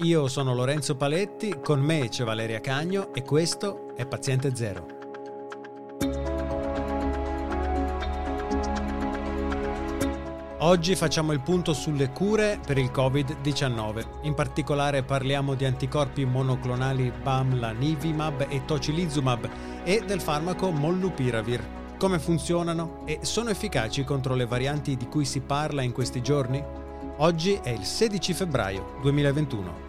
Io sono Lorenzo Paletti, con me c'è Valeria Cagno e questo è Paziente Zero. Oggi facciamo il punto sulle cure per il Covid-19. In particolare parliamo di anticorpi monoclonali Bamlanivimab e Tocilizumab e del farmaco Molnupiravir. Come funzionano e sono efficaci contro le varianti di cui si parla in questi giorni? Oggi è il 16 febbraio 2021.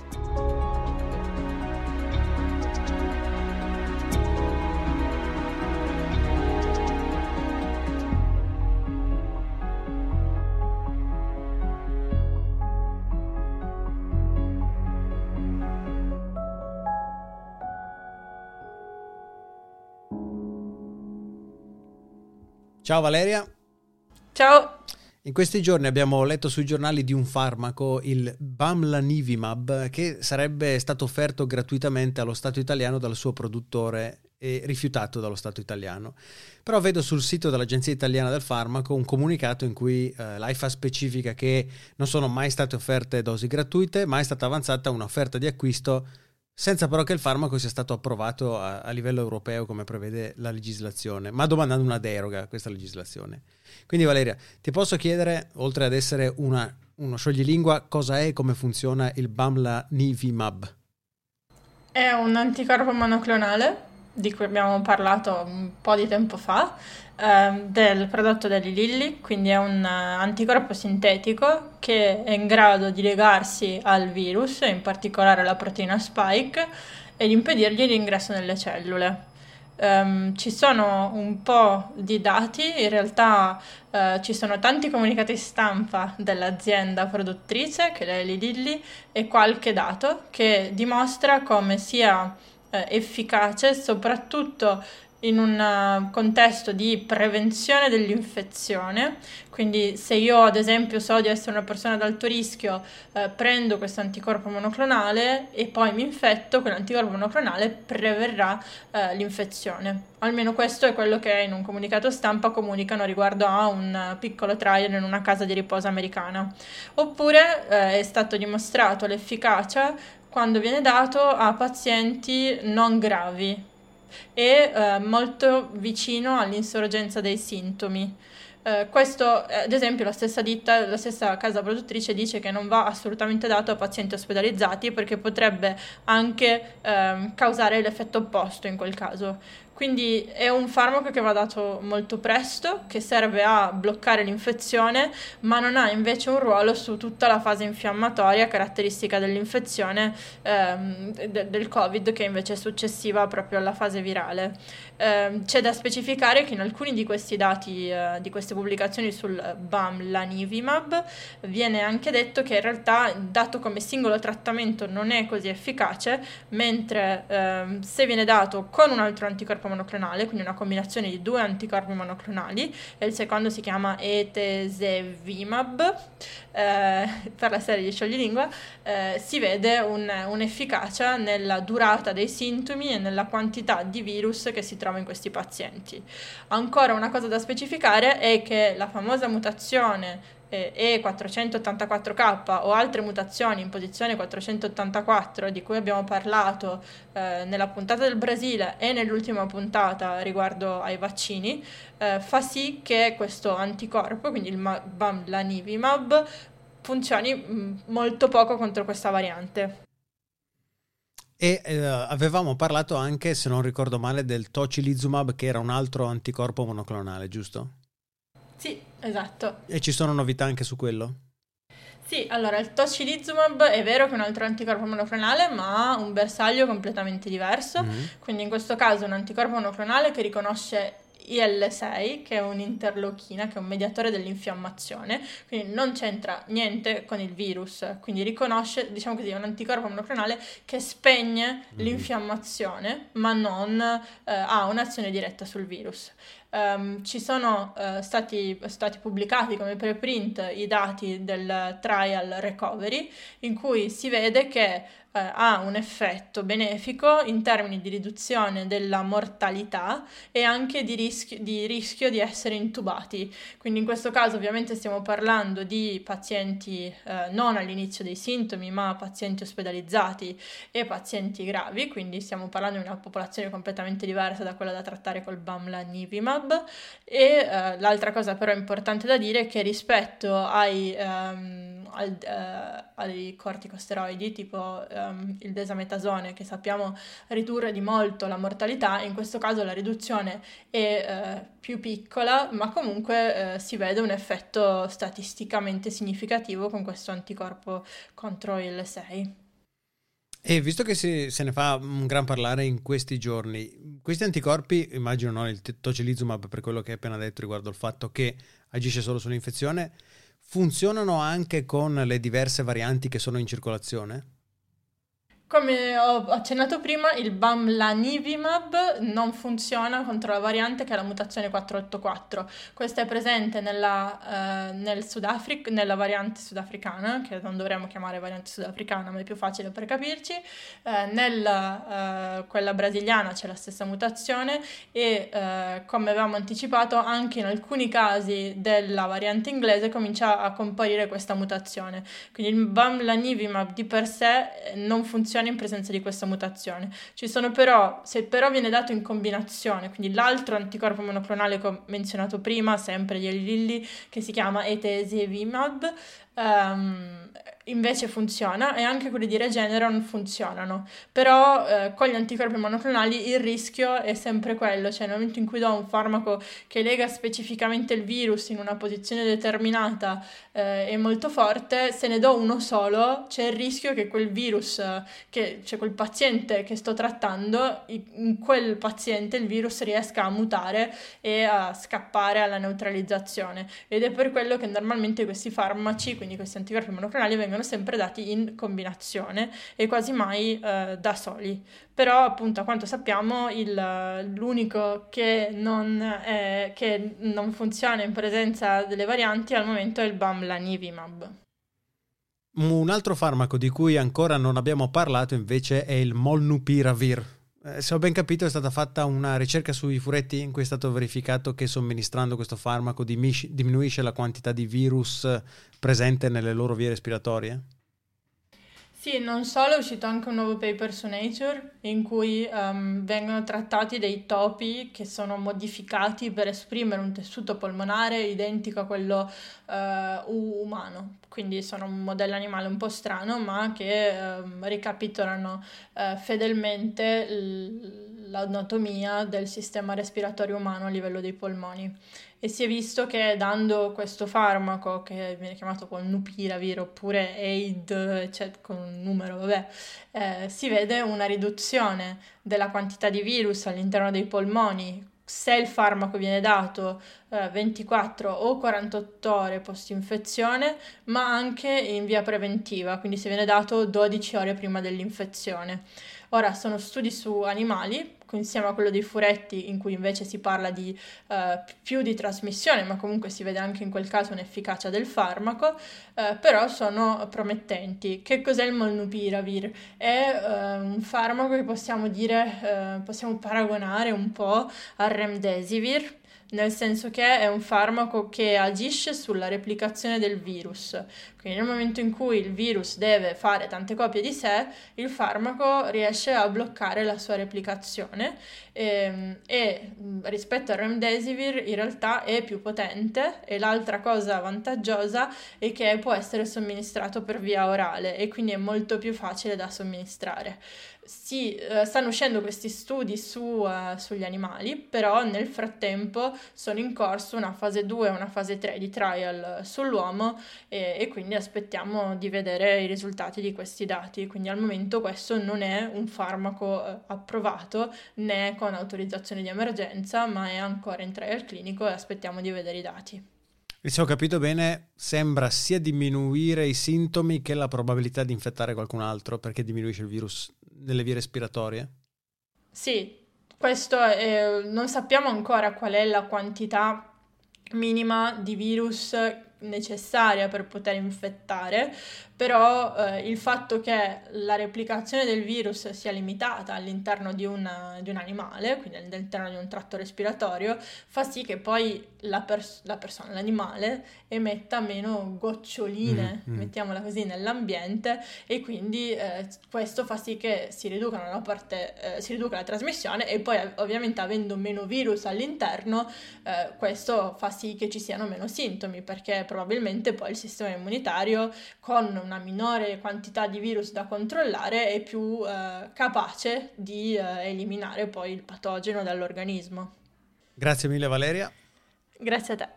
Ciao Valeria. Ciao. In questi giorni abbiamo letto sui giornali di un farmaco, il Bamlanivimab, che sarebbe stato offerto gratuitamente allo Stato italiano dal suo produttore e rifiutato dallo Stato italiano. Però vedo sul sito dell'Agenzia Italiana del Farmaco un comunicato in cui eh, l'AIFA specifica che non sono mai state offerte dosi gratuite, ma è stata avanzata un'offerta di acquisto senza però che il farmaco sia stato approvato a, a, livello europeo come prevede la legislazione, ma domandando una deroga a questa legislazione. Quindi Valeria, ti posso chiedere, oltre ad essere una, uno scioglilingua, cosa è e come funziona il Bamlanivimab? È un anticorpo monoclonale di cui abbiamo parlato un po' di tempo fa, eh, del prodotto degli Lilly, quindi è un uh, anticorpo sintetico che è in grado di legarsi al virus, in particolare alla proteina spike, e di impedirgli l'ingresso nelle cellule. Um, ci sono un po' di dati, in realtà uh, ci sono tanti comunicati stampa dell'azienda produttrice, che è Eli Lilly, e qualche dato che dimostra come sia eh, efficace soprattutto in un eh, contesto di prevenzione dell'infezione, quindi se io ad esempio so di essere una persona ad alto rischio, eh, prendo questo anticorpo monoclonale e poi mi infetto, quell'anticorpo monoclonale preverrà eh, l'infezione. Almeno questo è quello che in un comunicato stampa comunicano riguardo a un piccolo trial in una casa di riposo americana. Oppure eh, è stato dimostrato l'efficacia quando viene dato a pazienti non gravi e eh, molto vicino all'insorgenza dei sintomi. Eh, questo, eh, ad esempio, la stessa ditta, la stessa casa produttrice dice che non va assolutamente dato a pazienti ospedalizzati perché potrebbe anche ehm, causare l'effetto opposto in quel caso. Quindi è un farmaco che va dato molto presto, che serve a bloccare l'infezione, ma non ha invece un ruolo su tutta la fase infiammatoria caratteristica dell'infezione ehm, de- del Covid, che invece è successiva proprio alla fase virale. Eh, c'è da specificare che in alcuni di questi dati, eh, di queste pubblicazioni sul Bamlanivimab, viene anche detto che in realtà dato come singolo trattamento non è così efficace, mentre eh, se viene dato con un altro anticorpo monoclonale, quindi una combinazione di due anticorpi monoclonali, e il secondo si chiama Etesevimab, eh, per la serie di scioglilingua, eh, si vede un, un'efficacia nella durata dei sintomi e nella quantità di virus che si trova in questi pazienti. Ancora una cosa da specificare è che la famosa mutazione e484K o altre mutazioni in posizione 484 di cui abbiamo parlato eh, nella puntata del Brasile e nell'ultima puntata riguardo ai vaccini, eh, fa sì che questo anticorpo, quindi il Bamlanivimab, funzioni mh, molto poco contro questa variante. E eh, avevamo parlato anche, se non ricordo male, del Tocilizumab, che era un altro anticorpo monoclonale, giusto? Esatto. E ci sono novità anche su quello? Sì, allora il tocilizumab è vero che è un altro anticorpo monoclonale, ma ha un bersaglio completamente diverso. Mm-hmm. Quindi in questo caso è un anticorpo monoclonale che riconosce IL6, che è un'interlochina, che è un mediatore dell'infiammazione, quindi non c'entra niente con il virus, quindi riconosce, diciamo così, un anticorpo monoclonale che spegne mm. l'infiammazione, ma non eh, ha un'azione diretta sul virus. um, ci sono uh, stati, stati, pubblicati come preprint i dati del trial recovery in cui si vede che ha un effetto benefico in termini di riduzione della mortalità e anche di rischio, di rischio di essere intubati. Quindi in questo caso ovviamente stiamo parlando di pazienti eh, non all'inizio dei sintomi, ma pazienti ospedalizzati e pazienti gravi, quindi stiamo parlando di una popolazione completamente diversa da quella da trattare col Bamlanivimab. E eh, l'altra cosa però importante da dire è che rispetto ai, ehm, al, eh, ai corticosteroidi tipo um, il desametasone che sappiamo ridurre di molto la mortalità, in questo caso la riduzione è uh, più piccola, ma comunque uh, si vede un effetto statisticamente significativo con questo anticorpo contro il 6. E visto che si, se ne fa un gran parlare in questi giorni, questi anticorpi, immagino no, il tocilizumab per quello che hai appena detto riguardo il fatto che agisce solo sull'infezione, funzionano anche con le diverse varianti che sono in circolazione? Come ho accennato prima, il Bamlanivimab non funziona contro la variante che è la mutazione 484. Questa è presente nella, eh, nel Sudafrica, nella variante sudafricana, che non dovremmo chiamare variante sudafricana, ma è più facile per capirci. Eh, nella, eh, quella brasiliana c'è la stessa mutazione e, eh, come avevamo anticipato, anche in alcuni casi della variante inglese comincia a comparire questa mutazione. Quindi il Bamlanivimab di per sé non funziona funziona in presenza di questa mutazione. Ci sono però, se però viene dato in combinazione, quindi l'altro anticorpo monoclonale che ho menzionato prima, sempre di Lilly, che si chiama Etesevimab, um, invece funziona e anche quelli di Regeneron funzionano, però eh, con gli anticorpi monoclonali il rischio è sempre quello, cioè nel momento in cui do un farmaco che lega specificamente il virus in una posizione determinata eh, molto forte, se ne do uno solo c'è il rischio che quel virus, che, cioè quel paziente che sto trattando, in quel paziente il virus riesca a mutare e a scappare alla neutralizzazione. Ed è per quello che normalmente questi farmaci, quindi questi anticorpi monoclonali vengono vengono sempre dati in combinazione e quasi mai eh, da soli. Però appunto a quanto sappiamo il, l'unico che non, è, che non funziona in presenza delle varianti al momento è il Bamlanivimab. Un altro farmaco di cui ancora non abbiamo parlato invece è il Molnupiravir. Eh, se ho ben capito è stata fatta una ricerca sui furetti in cui è stato verificato che somministrando questo farmaco diminuisce la quantità di virus presente nelle loro vie respiratorie? Sì, non solo è uscito anche un nuovo paper su Nature in cui um, vengono trattati dei topi che sono modificati per esprimere un tessuto polmonare identico a quello uh, umano. Quindi sono un modello animale un po' strano, ma che um, ricapitolano uh, fedelmente l- l'anatomia del sistema respiratorio umano a livello dei polmoni e si è visto che dando questo farmaco che viene chiamato con Nupiravir oppure AID cioè con un numero, vabbè, eh, si vede una riduzione della quantità di virus all'interno dei polmoni se il farmaco viene dato eh, 24 o 48 ore post infezione, ma anche in via preventiva, quindi se viene dato 12 ore prima dell'infezione. Ora sono studi su animali, insieme a quello dei furetti in cui invece si parla di uh, più di trasmissione, ma comunque si vede anche in quel caso un'efficacia del farmaco, uh, però sono promettenti. Che cos'è il Molnupiravir? È uh, un farmaco che possiamo dire, possiamo paragonare un po' al Remdesivir, nel senso che è un farmaco che agisce sulla replicazione del virus. Quindi nel momento in cui il virus deve fare tante copie di sé, il farmaco riesce a bloccare la sua replicazione e, ehm, e rispetto al remdesivir in realtà è più potente e l'altra cosa vantaggiosa è che può essere somministrato per via orale e quindi è molto più facile da somministrare si uh, stanno uscendo questi studi su, uh, sugli animali, però nel frattempo sono in corso una fase 2 e una fase 3 di trial sull'uomo e, e, quindi aspettiamo di vedere i risultati di questi dati. Quindi al momento questo non è un farmaco uh, approvato né con autorizzazione di emergenza, ma è ancora in trial clinico e aspettiamo di vedere i dati. E se ho capito bene, sembra sia diminuire i sintomi che la probabilità di infettare qualcun altro perché diminuisce il virus nelle vie respiratorie? Sì, Questo è, non sappiamo ancora qual è la quantità minima di virus necessaria per poter infettare, però eh, il fatto che la replicazione del virus sia limitata all'interno di, una, di un animale, quindi all'interno di un tratto respiratorio, fa sì che poi la, pers- la persona, l'animale, emetta meno goccioline, mm-hmm. mettiamola così, nell'ambiente e quindi eh, questo fa sì che si riduca, la, parte, eh, si riduca la trasmissione e poi ovviamente avendo meno virus all'interno, eh, questo fa sì che ci siano meno sintomi perché probabilmente poi il sistema immunitario con una minore quantità di virus da controllare è più eh, capace di eh, eliminare poi il patogeno dall'organismo. Grazie mille Valeria. Grazie a te.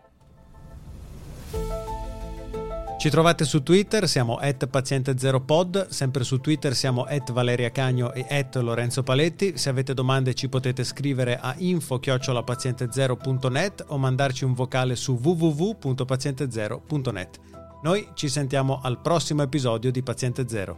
Ci trovate su Twitter, siamo at paziente0pod, sempre su Twitter siamo at Valeria Cagno e at Lorenzo Paletti. Se avete domande ci potete scrivere a info-paziente0.net o mandarci un vocale su www.paziente0.net. Noi ci sentiamo al prossimo episodio di Paziente Zero.